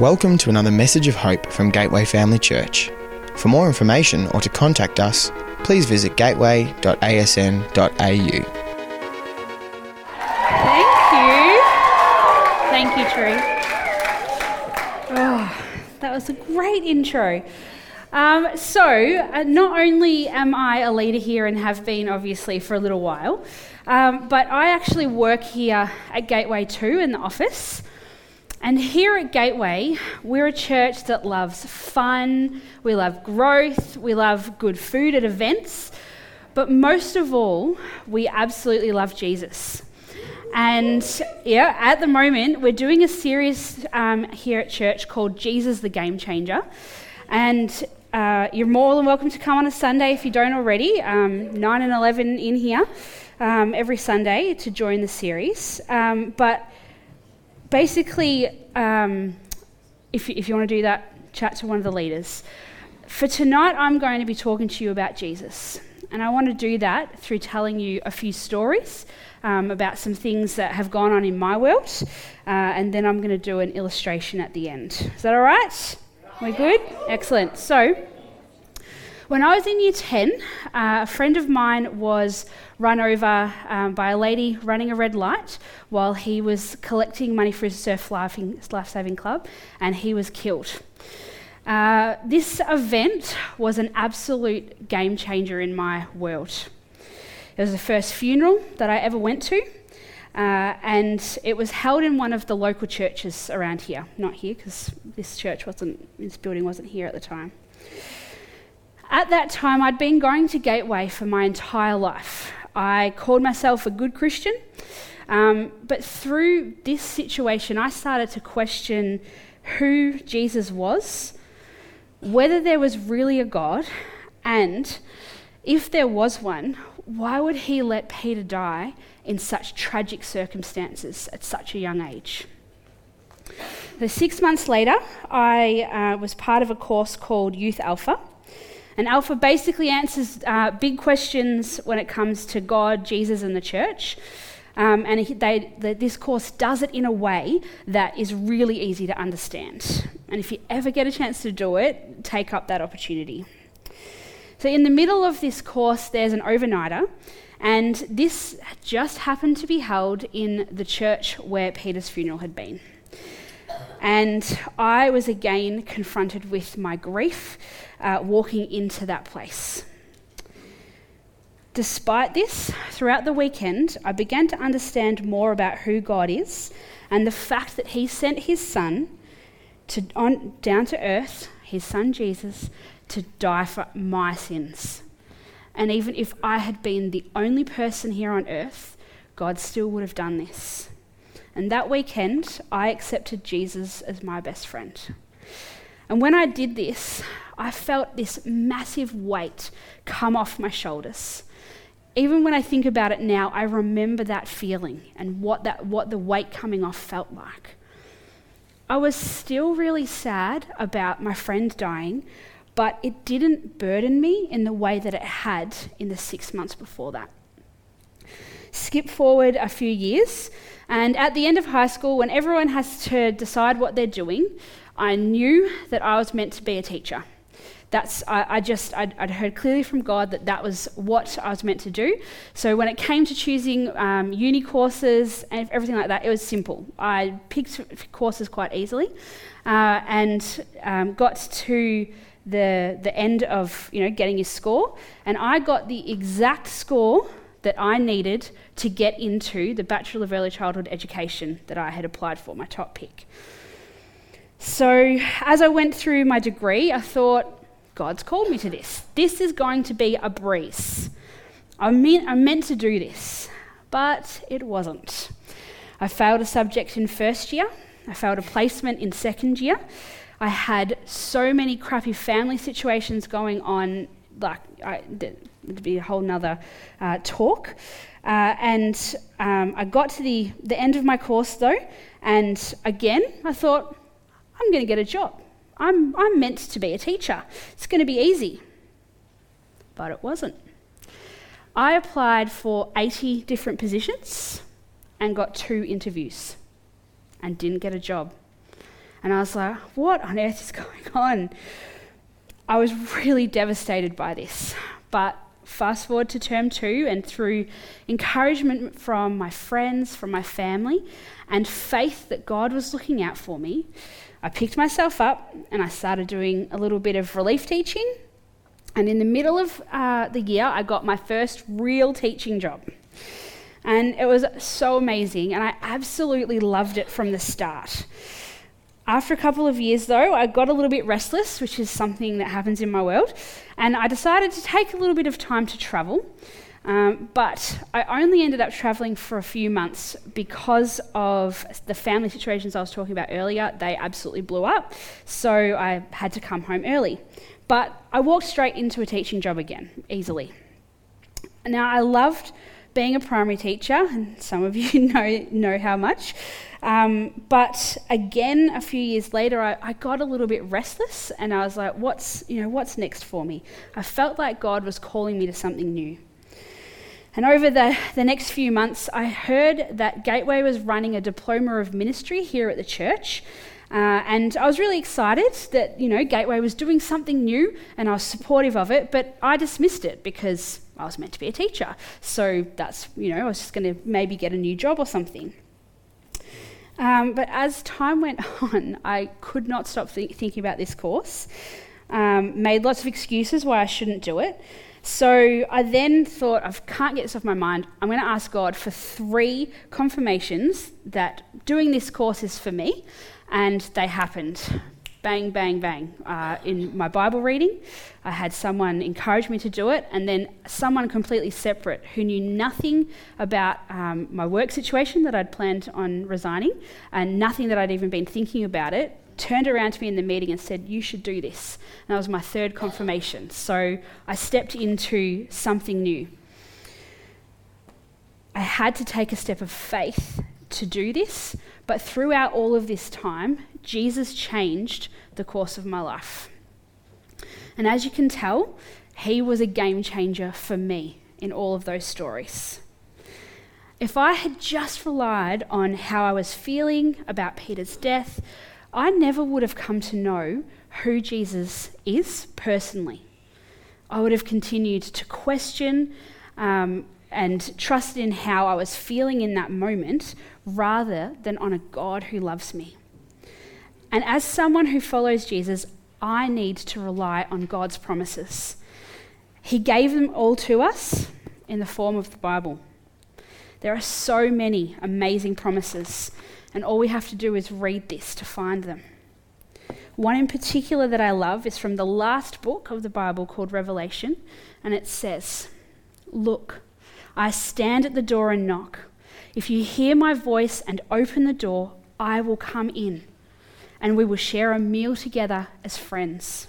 Welcome to another message of hope from Gateway Family Church. For more information or to contact us, please visit gateway.asn.au. Thank you. Thank you, Tree. Oh, that was a great intro. Um, so, uh, not only am I a leader here and have been obviously for a little while, um, but I actually work here at Gateway 2 in the office. And here at Gateway, we're a church that loves fun, we love growth, we love good food at events, but most of all, we absolutely love Jesus. And yeah, at the moment, we're doing a series um, here at church called Jesus the Game Changer. And uh, you're more than welcome to come on a Sunday if you don't already, um, 9 and 11 in here um, every Sunday to join the series. Um, but basically, um, if, if you want to do that, chat to one of the leaders. For tonight, I'm going to be talking to you about Jesus. And I want to do that through telling you a few stories um, about some things that have gone on in my world. Uh, and then I'm going to do an illustration at the end. Is that all right? We're good? Excellent. So, when I was in year 10, uh, a friend of mine was run over um, by a lady running a red light while he was collecting money for his surf life-saving club, and he was killed. Uh, this event was an absolute game changer in my world. It was the first funeral that I ever went to, uh, and it was held in one of the local churches around here. Not here, because this church wasn't, this building wasn't here at the time. At that time, I'd been going to Gateway for my entire life. I called myself a good Christian, um, but through this situation, I started to question who Jesus was, whether there was really a God, and if there was one, why would he let Peter die in such tragic circumstances at such a young age? So, six months later, I uh, was part of a course called Youth Alpha. And Alpha basically answers uh, big questions when it comes to God, Jesus, and the church. Um, and they, the, this course does it in a way that is really easy to understand. And if you ever get a chance to do it, take up that opportunity. So, in the middle of this course, there's an overnighter, and this just happened to be held in the church where Peter's funeral had been. And I was again confronted with my grief uh, walking into that place. Despite this, throughout the weekend, I began to understand more about who God is and the fact that He sent His Son to, on, down to earth, His Son Jesus, to die for my sins. And even if I had been the only person here on earth, God still would have done this. And that weekend, I accepted Jesus as my best friend. And when I did this, I felt this massive weight come off my shoulders. Even when I think about it now, I remember that feeling and what, that, what the weight coming off felt like. I was still really sad about my friend dying, but it didn't burden me in the way that it had in the six months before that. Skip forward a few years, and at the end of high school, when everyone has to decide what they're doing, I knew that I was meant to be a teacher. That's, I, I just, I'd, I'd, heard clearly from God that that was what I was meant to do. So when it came to choosing um, uni courses and everything like that, it was simple. I picked courses quite easily uh, and um, got to the, the end of you know, getting your score, and I got the exact score that I needed to get into the Bachelor of Early Childhood Education that I had applied for, my top pick. So, as I went through my degree, I thought, God's called me to this. This is going to be a breeze. I meant, I meant to do this, but it wasn't. I failed a subject in first year, I failed a placement in second year. I had so many crappy family situations going on, like, I, it'd be a whole nother uh, talk. Uh, and um, I got to the, the end of my course though, and again, I thought, I'm going to get a job. I'm, I'm meant to be a teacher. It's going to be easy. But it wasn't. I applied for 80 different positions and got two interviews and didn't get a job. And I was like, what on earth is going on? I was really devastated by this. But fast forward to term two, and through encouragement from my friends, from my family, and faith that God was looking out for me, I picked myself up and I started doing a little bit of relief teaching. And in the middle of uh, the year, I got my first real teaching job. And it was so amazing, and I absolutely loved it from the start. After a couple of years, though, I got a little bit restless, which is something that happens in my world, and I decided to take a little bit of time to travel. Um, but I only ended up traveling for a few months because of the family situations I was talking about earlier. They absolutely blew up, so I had to come home early. But I walked straight into a teaching job again, easily. Now, I loved being a primary teacher, and some of you know, know how much. Um, but again, a few years later, I, I, got a little bit restless, and I was like, "What's you know what's next for me?" I felt like God was calling me to something new. And over the, the next few months, I heard that Gateway was running a diploma of ministry here at the church. Uh, and I was really excited that, you know, Gateway was doing something new and I was supportive of it, but I dismissed it because I was meant to be a teacher. So that's, you know, I was just going to maybe get a new job or something. Um, but as time went on, I could not stop th- thinking about this course, um, made lots of excuses why I shouldn't do it. So I then thought, I can't get this off my mind. I'm going to ask God for three confirmations that doing this course is for me, and they happened bang, bang, bang. Uh, in my Bible reading, I had someone encourage me to do it, and then someone completely separate who knew nothing about um, my work situation that I'd planned on resigning, and nothing that I'd even been thinking about it, turned around to me in the meeting and said, You should do this. And that was my third confirmation. So I stepped into something new. I had to take a step of faith to do this, but throughout all of this time, Jesus changed the course of my life. And as you can tell, he was a game changer for me in all of those stories. If I had just relied on how I was feeling about Peter's death, I never would have come to know who Jesus is personally. I would have continued to question um, and trust in how I was feeling in that moment rather than on a God who loves me. And as someone who follows Jesus, I need to rely on God's promises. He gave them all to us in the form of the Bible. There are so many amazing promises, and all we have to do is read this to find them. One in particular that I love is from the last book of the Bible called Revelation, and it says, Look, I stand at the door and knock. If you hear my voice and open the door, I will come in and we will share a meal together as friends.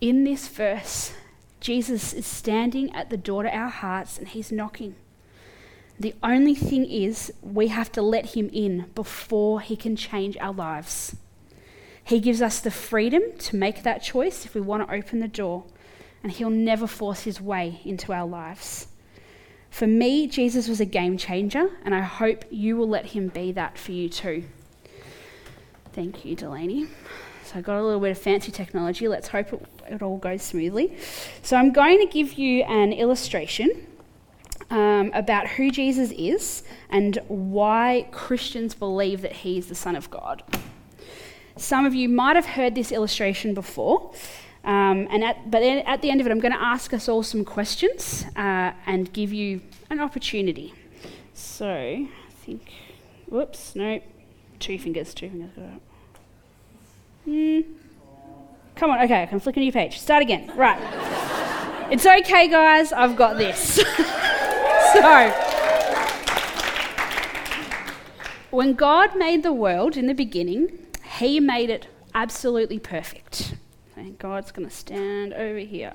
In this verse, Jesus is standing at the door to our hearts and he's knocking. The only thing is, we have to let him in before he can change our lives. He gives us the freedom to make that choice if we want to open the door, and he'll never force his way into our lives. For me, Jesus was a game changer, and I hope you will let him be that for you too. Thank you, Delaney. So I got a little bit of fancy technology. Let's hope it, it all goes smoothly. So I'm going to give you an illustration um, about who Jesus is and why Christians believe that he is the Son of God. Some of you might have heard this illustration before. Um, and at, but at the end of it, I'm going to ask us all some questions uh, and give you an opportunity. So, I think, whoops, no, two fingers, two fingers. Mm. Come on, okay, I can flick a new page. Start again. Right. it's okay, guys, I've got this. so, when God made the world in the beginning, He made it absolutely perfect. And God's going to stand over here.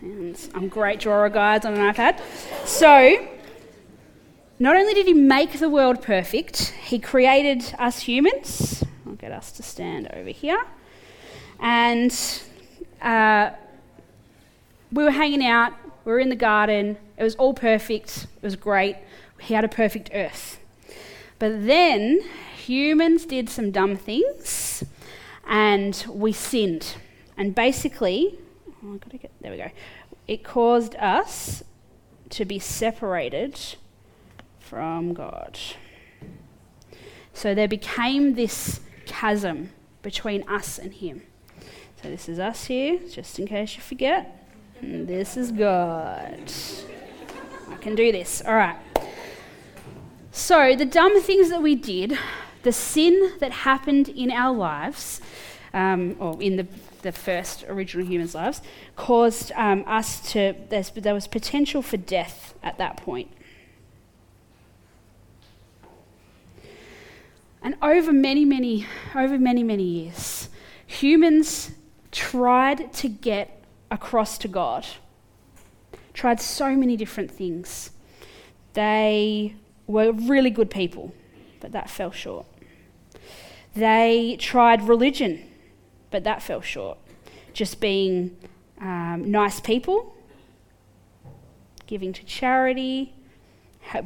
And I'm great drawer, guys, on an iPad. So, not only did He make the world perfect, He created us humans I'll get us to stand over here. And uh, we were hanging out, we were in the garden, it was all perfect, it was great. He had a perfect earth. But then humans did some dumb things and we sinned. And basically, oh, get, there we go. It caused us to be separated from God. So there became this chasm between us and Him. So this is us here, just in case you forget. And this is God. I can do this. All right. So, the dumb things that we did, the sin that happened in our lives, um, or in the, the first original humans' lives, caused um, us to, there was potential for death at that point. And over many, many, over many, many years, humans tried to get across to God. Tried so many different things. They were really good people, but that fell short. They tried religion, but that fell short. Just being um, nice people, giving to charity,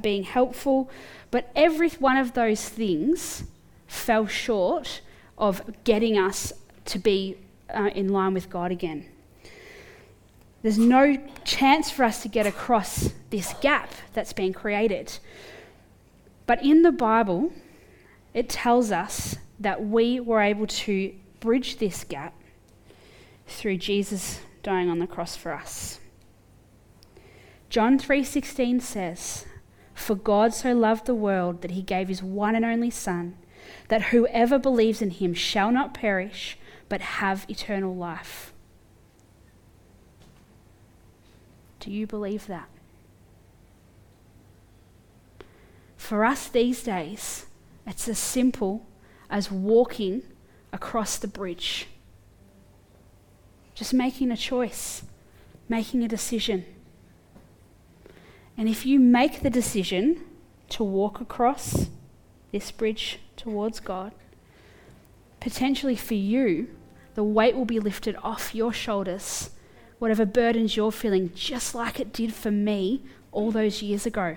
being helpful, but every one of those things fell short of getting us to be uh, in line with God again. There's no chance for us to get across this gap that's been created. But in the Bible, it tells us that we were able to bridge this gap through Jesus dying on the cross for us. John 3:16 says, "For God so loved the world that he gave his one and only son, that whoever believes in him shall not perish, but have eternal life." Do you believe that? For us these days, it's as simple as walking across the bridge. Just making a choice, making a decision. And if you make the decision to walk across this bridge towards God, potentially for you, the weight will be lifted off your shoulders, whatever burdens you're feeling, just like it did for me all those years ago.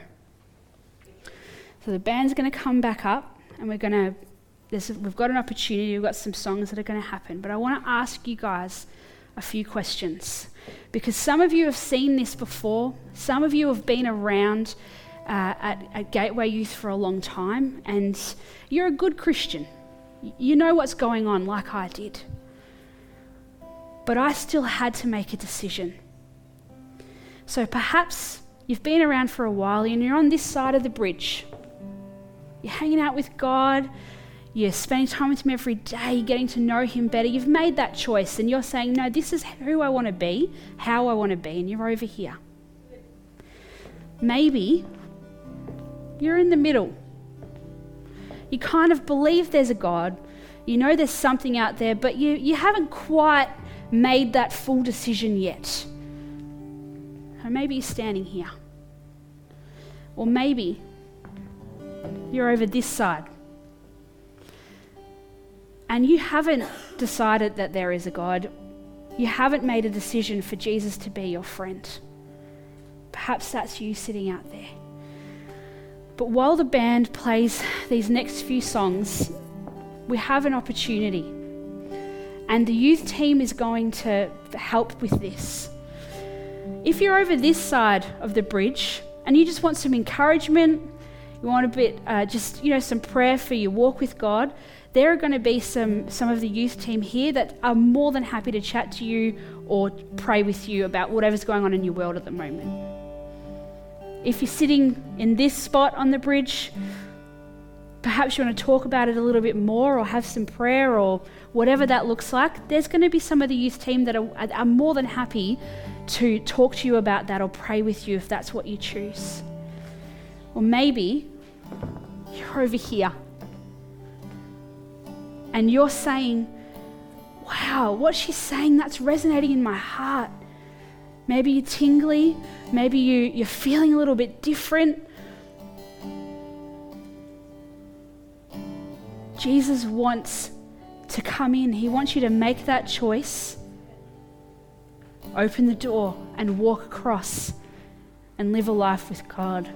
So the band's going to come back up, and we're going to. We've got an opportunity. We've got some songs that are going to happen, but I want to ask you guys a few questions because some of you have seen this before. Some of you have been around uh, at, at Gateway Youth for a long time, and you're a good Christian. You know what's going on, like I did. But I still had to make a decision. So perhaps you've been around for a while and you're on this side of the bridge. You're hanging out with God, you're spending time with Him every day, getting to know Him better. You've made that choice and you're saying, No, this is who I want to be, how I want to be, and you're over here. Maybe you're in the middle. You kind of believe there's a God, you know there's something out there, but you, you haven't quite made that full decision yet. Or maybe you're standing here. Or maybe you're over this side and you haven't decided that there is a God, you haven't made a decision for Jesus to be your friend. Perhaps that's you sitting out there. But while the band plays these next few songs, we have an opportunity. And the youth team is going to help with this. If you're over this side of the bridge and you just want some encouragement, you want a bit, uh, just, you know, some prayer for your walk with God, there are going to be some, some of the youth team here that are more than happy to chat to you or pray with you about whatever's going on in your world at the moment. If you're sitting in this spot on the bridge, perhaps you want to talk about it a little bit more or have some prayer or whatever that looks like, there's going to be some of the youth team that are, are more than happy to talk to you about that or pray with you if that's what you choose. Or maybe you're over here and you're saying, wow, what she's saying, that's resonating in my heart. Maybe you're tingly, maybe you, you're feeling a little bit different. Jesus wants to come in, He wants you to make that choice. Open the door and walk across and live a life with God.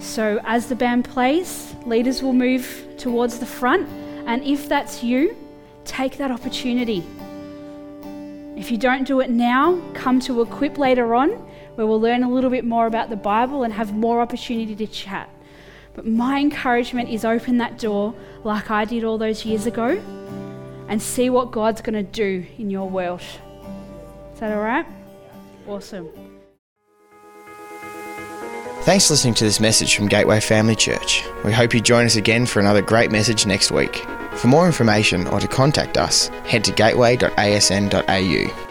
So, as the band plays, leaders will move towards the front. And if that's you, take that opportunity. If you don't do it now, come to Equip later on, where we'll learn a little bit more about the Bible and have more opportunity to chat. But my encouragement is open that door like I did all those years ago and see what God's going to do in your world. Is that all right? Awesome. Thanks for listening to this message from Gateway Family Church. We hope you join us again for another great message next week. For more information or to contact us, head to gateway.asn.au.